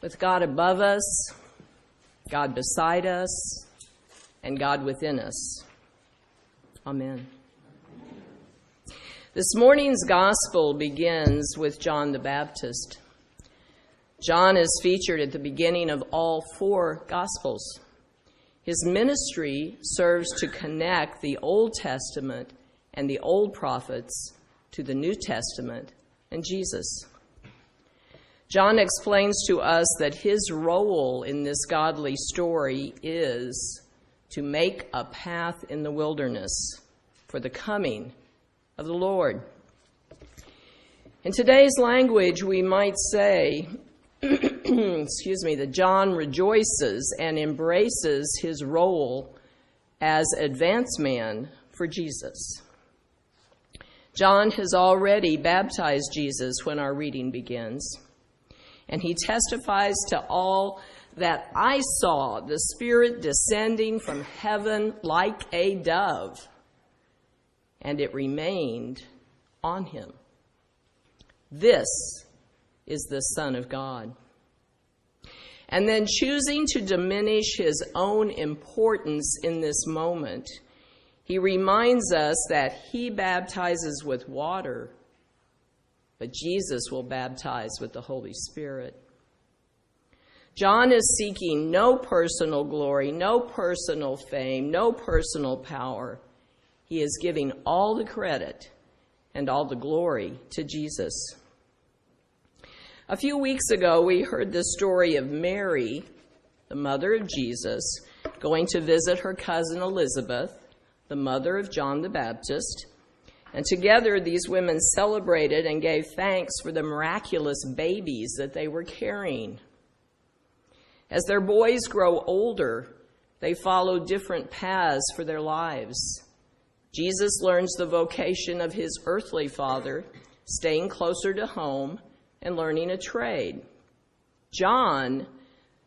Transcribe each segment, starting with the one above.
with God above us, God beside us, and God within us. Amen. This morning's gospel begins with John the Baptist. John is featured at the beginning of all four gospels. His ministry serves to connect the Old Testament and the Old prophets to the New Testament and Jesus. John explains to us that his role in this godly story is to make a path in the wilderness for the coming of the Lord. In today's language, we might say, excuse me, that John rejoices and embraces his role as advance man for Jesus. John has already baptized Jesus when our reading begins. And he testifies to all that I saw the Spirit descending from heaven like a dove, and it remained on him. This is the Son of God. And then choosing to diminish his own importance in this moment, he reminds us that he baptizes with water but Jesus will baptize with the Holy Spirit. John is seeking no personal glory, no personal fame, no personal power. He is giving all the credit and all the glory to Jesus. A few weeks ago, we heard the story of Mary, the mother of Jesus, going to visit her cousin Elizabeth, the mother of John the Baptist, and together, these women celebrated and gave thanks for the miraculous babies that they were carrying. As their boys grow older, they follow different paths for their lives. Jesus learns the vocation of his earthly father, staying closer to home and learning a trade. John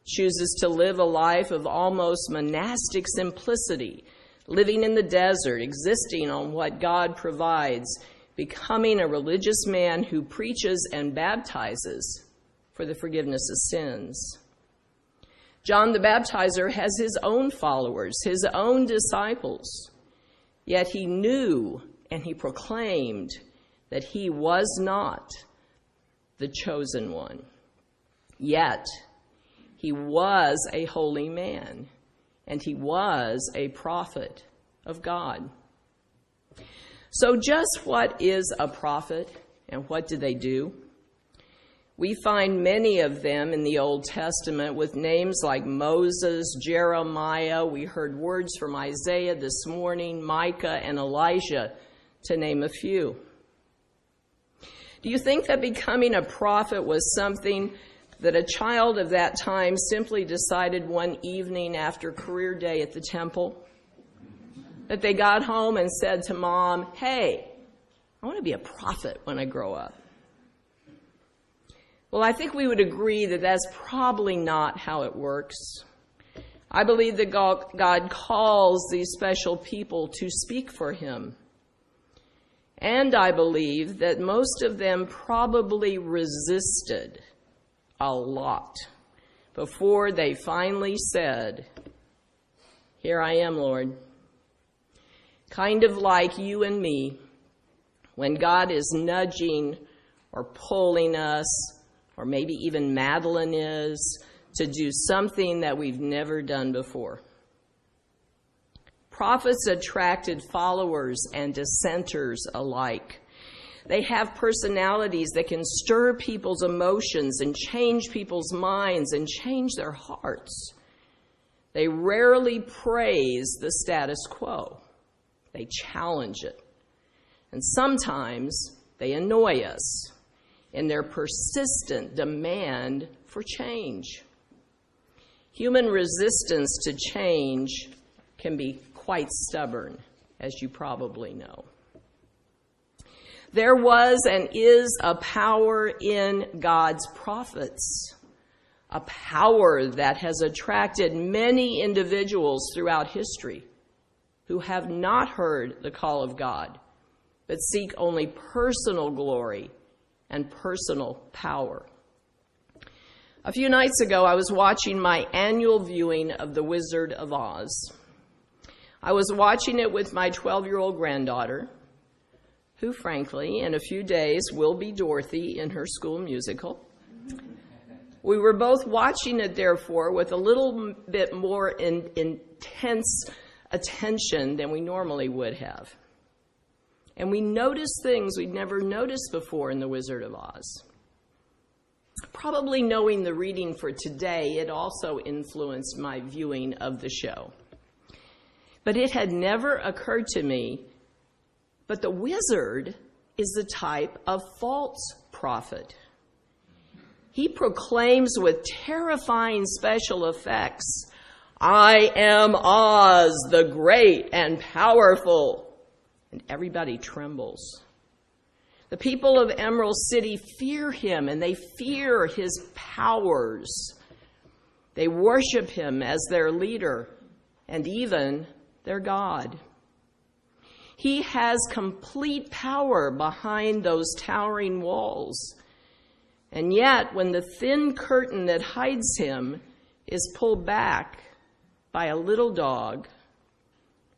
chooses to live a life of almost monastic simplicity living in the desert, existing on what God provides, becoming a religious man who preaches and baptizes for the forgiveness of sins. John the Baptizer has his own followers, his own disciples, yet he knew and he proclaimed that he was not the chosen one. Yet, he was a holy man and he was a prophet of God. So, just what is a prophet and what do they do? We find many of them in the Old Testament with names like Moses, Jeremiah. We heard words from Isaiah this morning, Micah, and Elijah, to name a few. Do you think that becoming a prophet was something that a child of that time simply decided one evening after career day at the temple that they got home and said to mom, Hey, I want to be a prophet when I grow up. Well, I think we would agree that that's probably not how it works. I believe that God calls these special people to speak for Him. And I believe that most of them probably resisted a lot before they finally said, Here I am, Lord. Kind of like you and me, when God is nudging or pulling us, or maybe even Madeline is, to do something that we've never done before. Prophets attracted followers and dissenters alike. They have personalities that can stir people's emotions and change people's minds and change their hearts. They rarely praise the status quo. They challenge it. And sometimes they annoy us in their persistent demand for change. Human resistance to change can be quite stubborn, as you probably know. There was and is a power in God's prophets, a power that has attracted many individuals throughout history who have not heard the call of God, but seek only personal glory and personal power. A few nights ago, I was watching my annual viewing of The Wizard of Oz. I was watching it with my 12 year old granddaughter, who, frankly, in a few days will be Dorothy in her school musical. We were both watching it, therefore, with a little bit more in, intense attention than we normally would have. And we noticed things we'd never noticed before in The Wizard of Oz. Probably knowing the reading for today, it also influenced my viewing of the show. But it had never occurred to me but the wizard is the type of false prophet. He proclaims with terrifying special effects, I am Oz, the great and powerful. And everybody trembles. The people of Emerald City fear him and they fear his powers. They worship him as their leader and even their God. He has complete power behind those towering walls. And yet, when the thin curtain that hides him is pulled back by a little dog,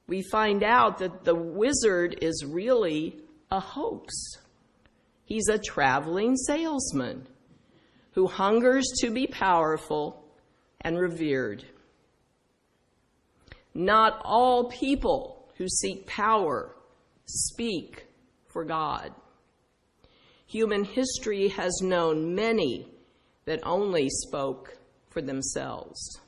we find out that the wizard is really a hoax. He's a traveling salesman who hungers to be powerful and revered. Not all people who seek power speak for God. Human history has known many that only spoke for themselves.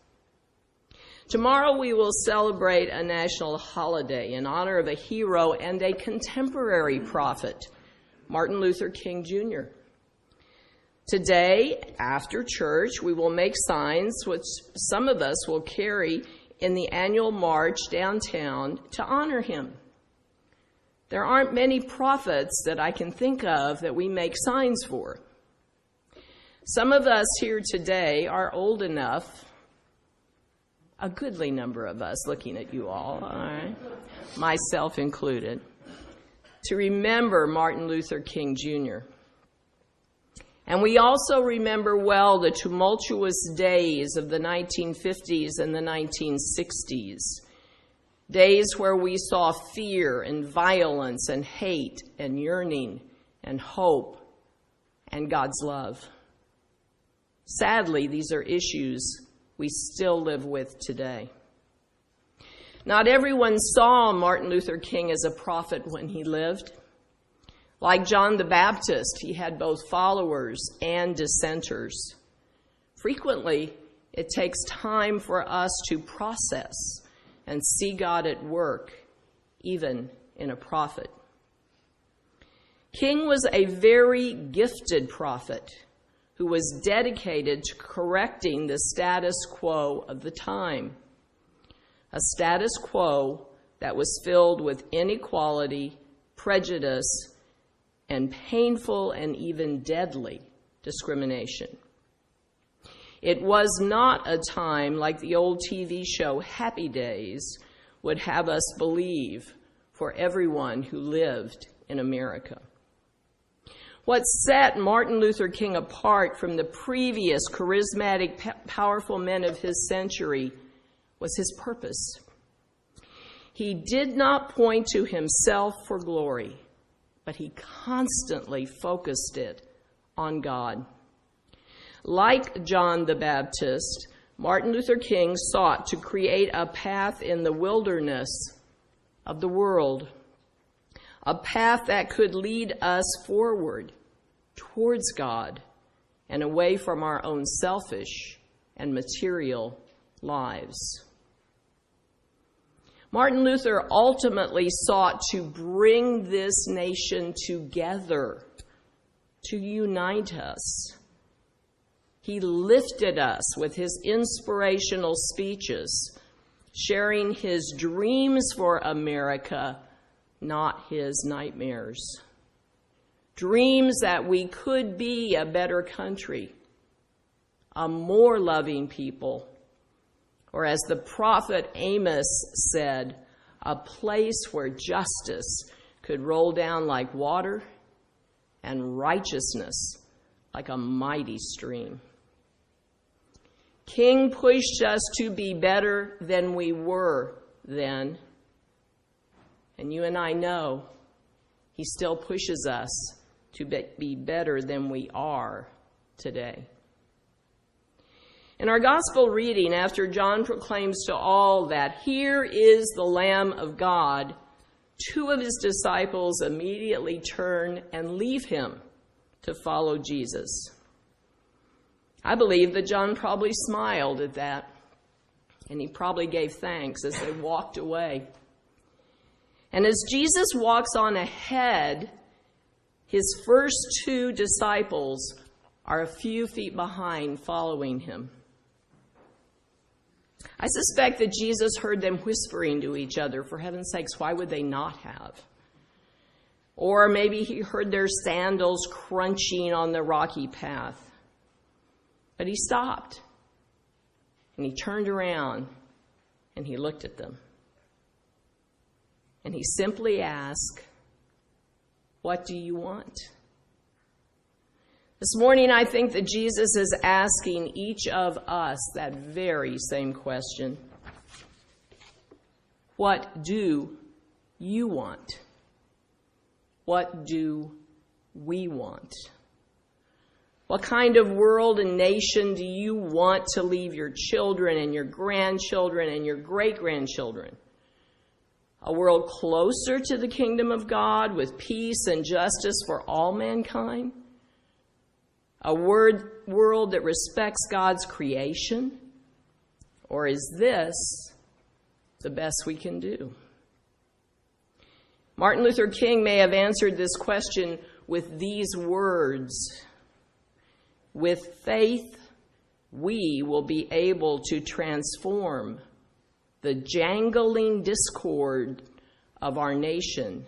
Tomorrow we will celebrate a national holiday in honor of a hero and a contemporary prophet, Martin Luther King Jr. Today, after church, we will make signs which some of us will carry in the annual march downtown to honor him. There aren't many prophets that I can think of that we make signs for. Some of us here today are old enough, a goodly number of us looking at you all, all right, myself included, to remember Martin Luther King Jr. And we also remember well the tumultuous days of the 1950s and the 1960s. Days where we saw fear and violence and hate and yearning and hope and God's love. Sadly, these are issues we still live with today. Not everyone saw Martin Luther King as a prophet when he lived. Like John the Baptist, he had both followers and dissenters. Frequently, it takes time for us to process and see God at work, even in a prophet. King was a very gifted prophet who was dedicated to correcting the status quo of the time. A status quo that was filled with inequality, prejudice, and painful and even deadly discrimination. It was not a time like the old TV show Happy Days would have us believe for everyone who lived in America. What set Martin Luther King apart from the previous charismatic, powerful men of his century was his purpose. He did not point to himself for glory but he constantly focused it on God. Like John the Baptist, Martin Luther King sought to create a path in the wilderness of the world, a path that could lead us forward towards God and away from our own selfish and material lives. Martin Luther ultimately sought to bring this nation together, to unite us. He lifted us with his inspirational speeches, sharing his dreams for America, not his nightmares. Dreams that we could be a better country, a more loving people, or as the prophet Amos said, a place where justice could roll down like water and righteousness like a mighty stream. King pushed us to be better than we were then. And you and I know he still pushes us to be better than we are today. In our gospel reading, after John proclaims to all that, Here is the Lamb of God, two of his disciples immediately turn and leave him to follow Jesus. I believe that John probably smiled at that, and he probably gave thanks as they walked away. And as Jesus walks on ahead, his first two disciples are a few feet behind, following him. I suspect that Jesus heard them whispering to each other. For heaven's sakes, why would they not have? Or maybe he heard their sandals crunching on the rocky path. But he stopped and he turned around and he looked at them. And he simply asked, What do you want? This morning, I think that Jesus is asking each of us that very same question What do you want? What do we want? What kind of world and nation do you want to leave your children and your grandchildren and your great grandchildren? A world closer to the kingdom of God with peace and justice for all mankind? A word, world that respects God's creation? Or is this the best we can do? Martin Luther King may have answered this question with these words With faith, we will be able to transform the jangling discord of our nation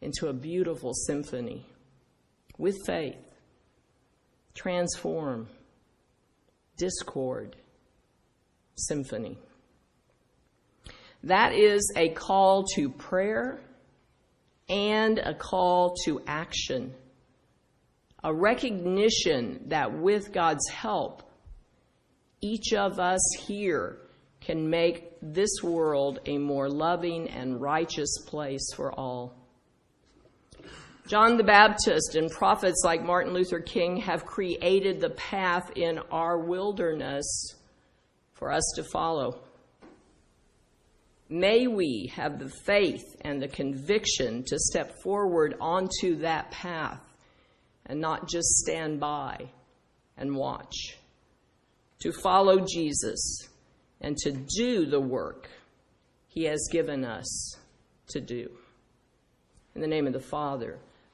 into a beautiful symphony. With faith, transform, discord, symphony. That is a call to prayer and a call to action. A recognition that with God's help, each of us here can make this world a more loving and righteous place for all. John the Baptist and prophets like Martin Luther King have created the path in our wilderness for us to follow. May we have the faith and the conviction to step forward onto that path and not just stand by and watch. To follow Jesus and to do the work he has given us to do. In the name of the Father,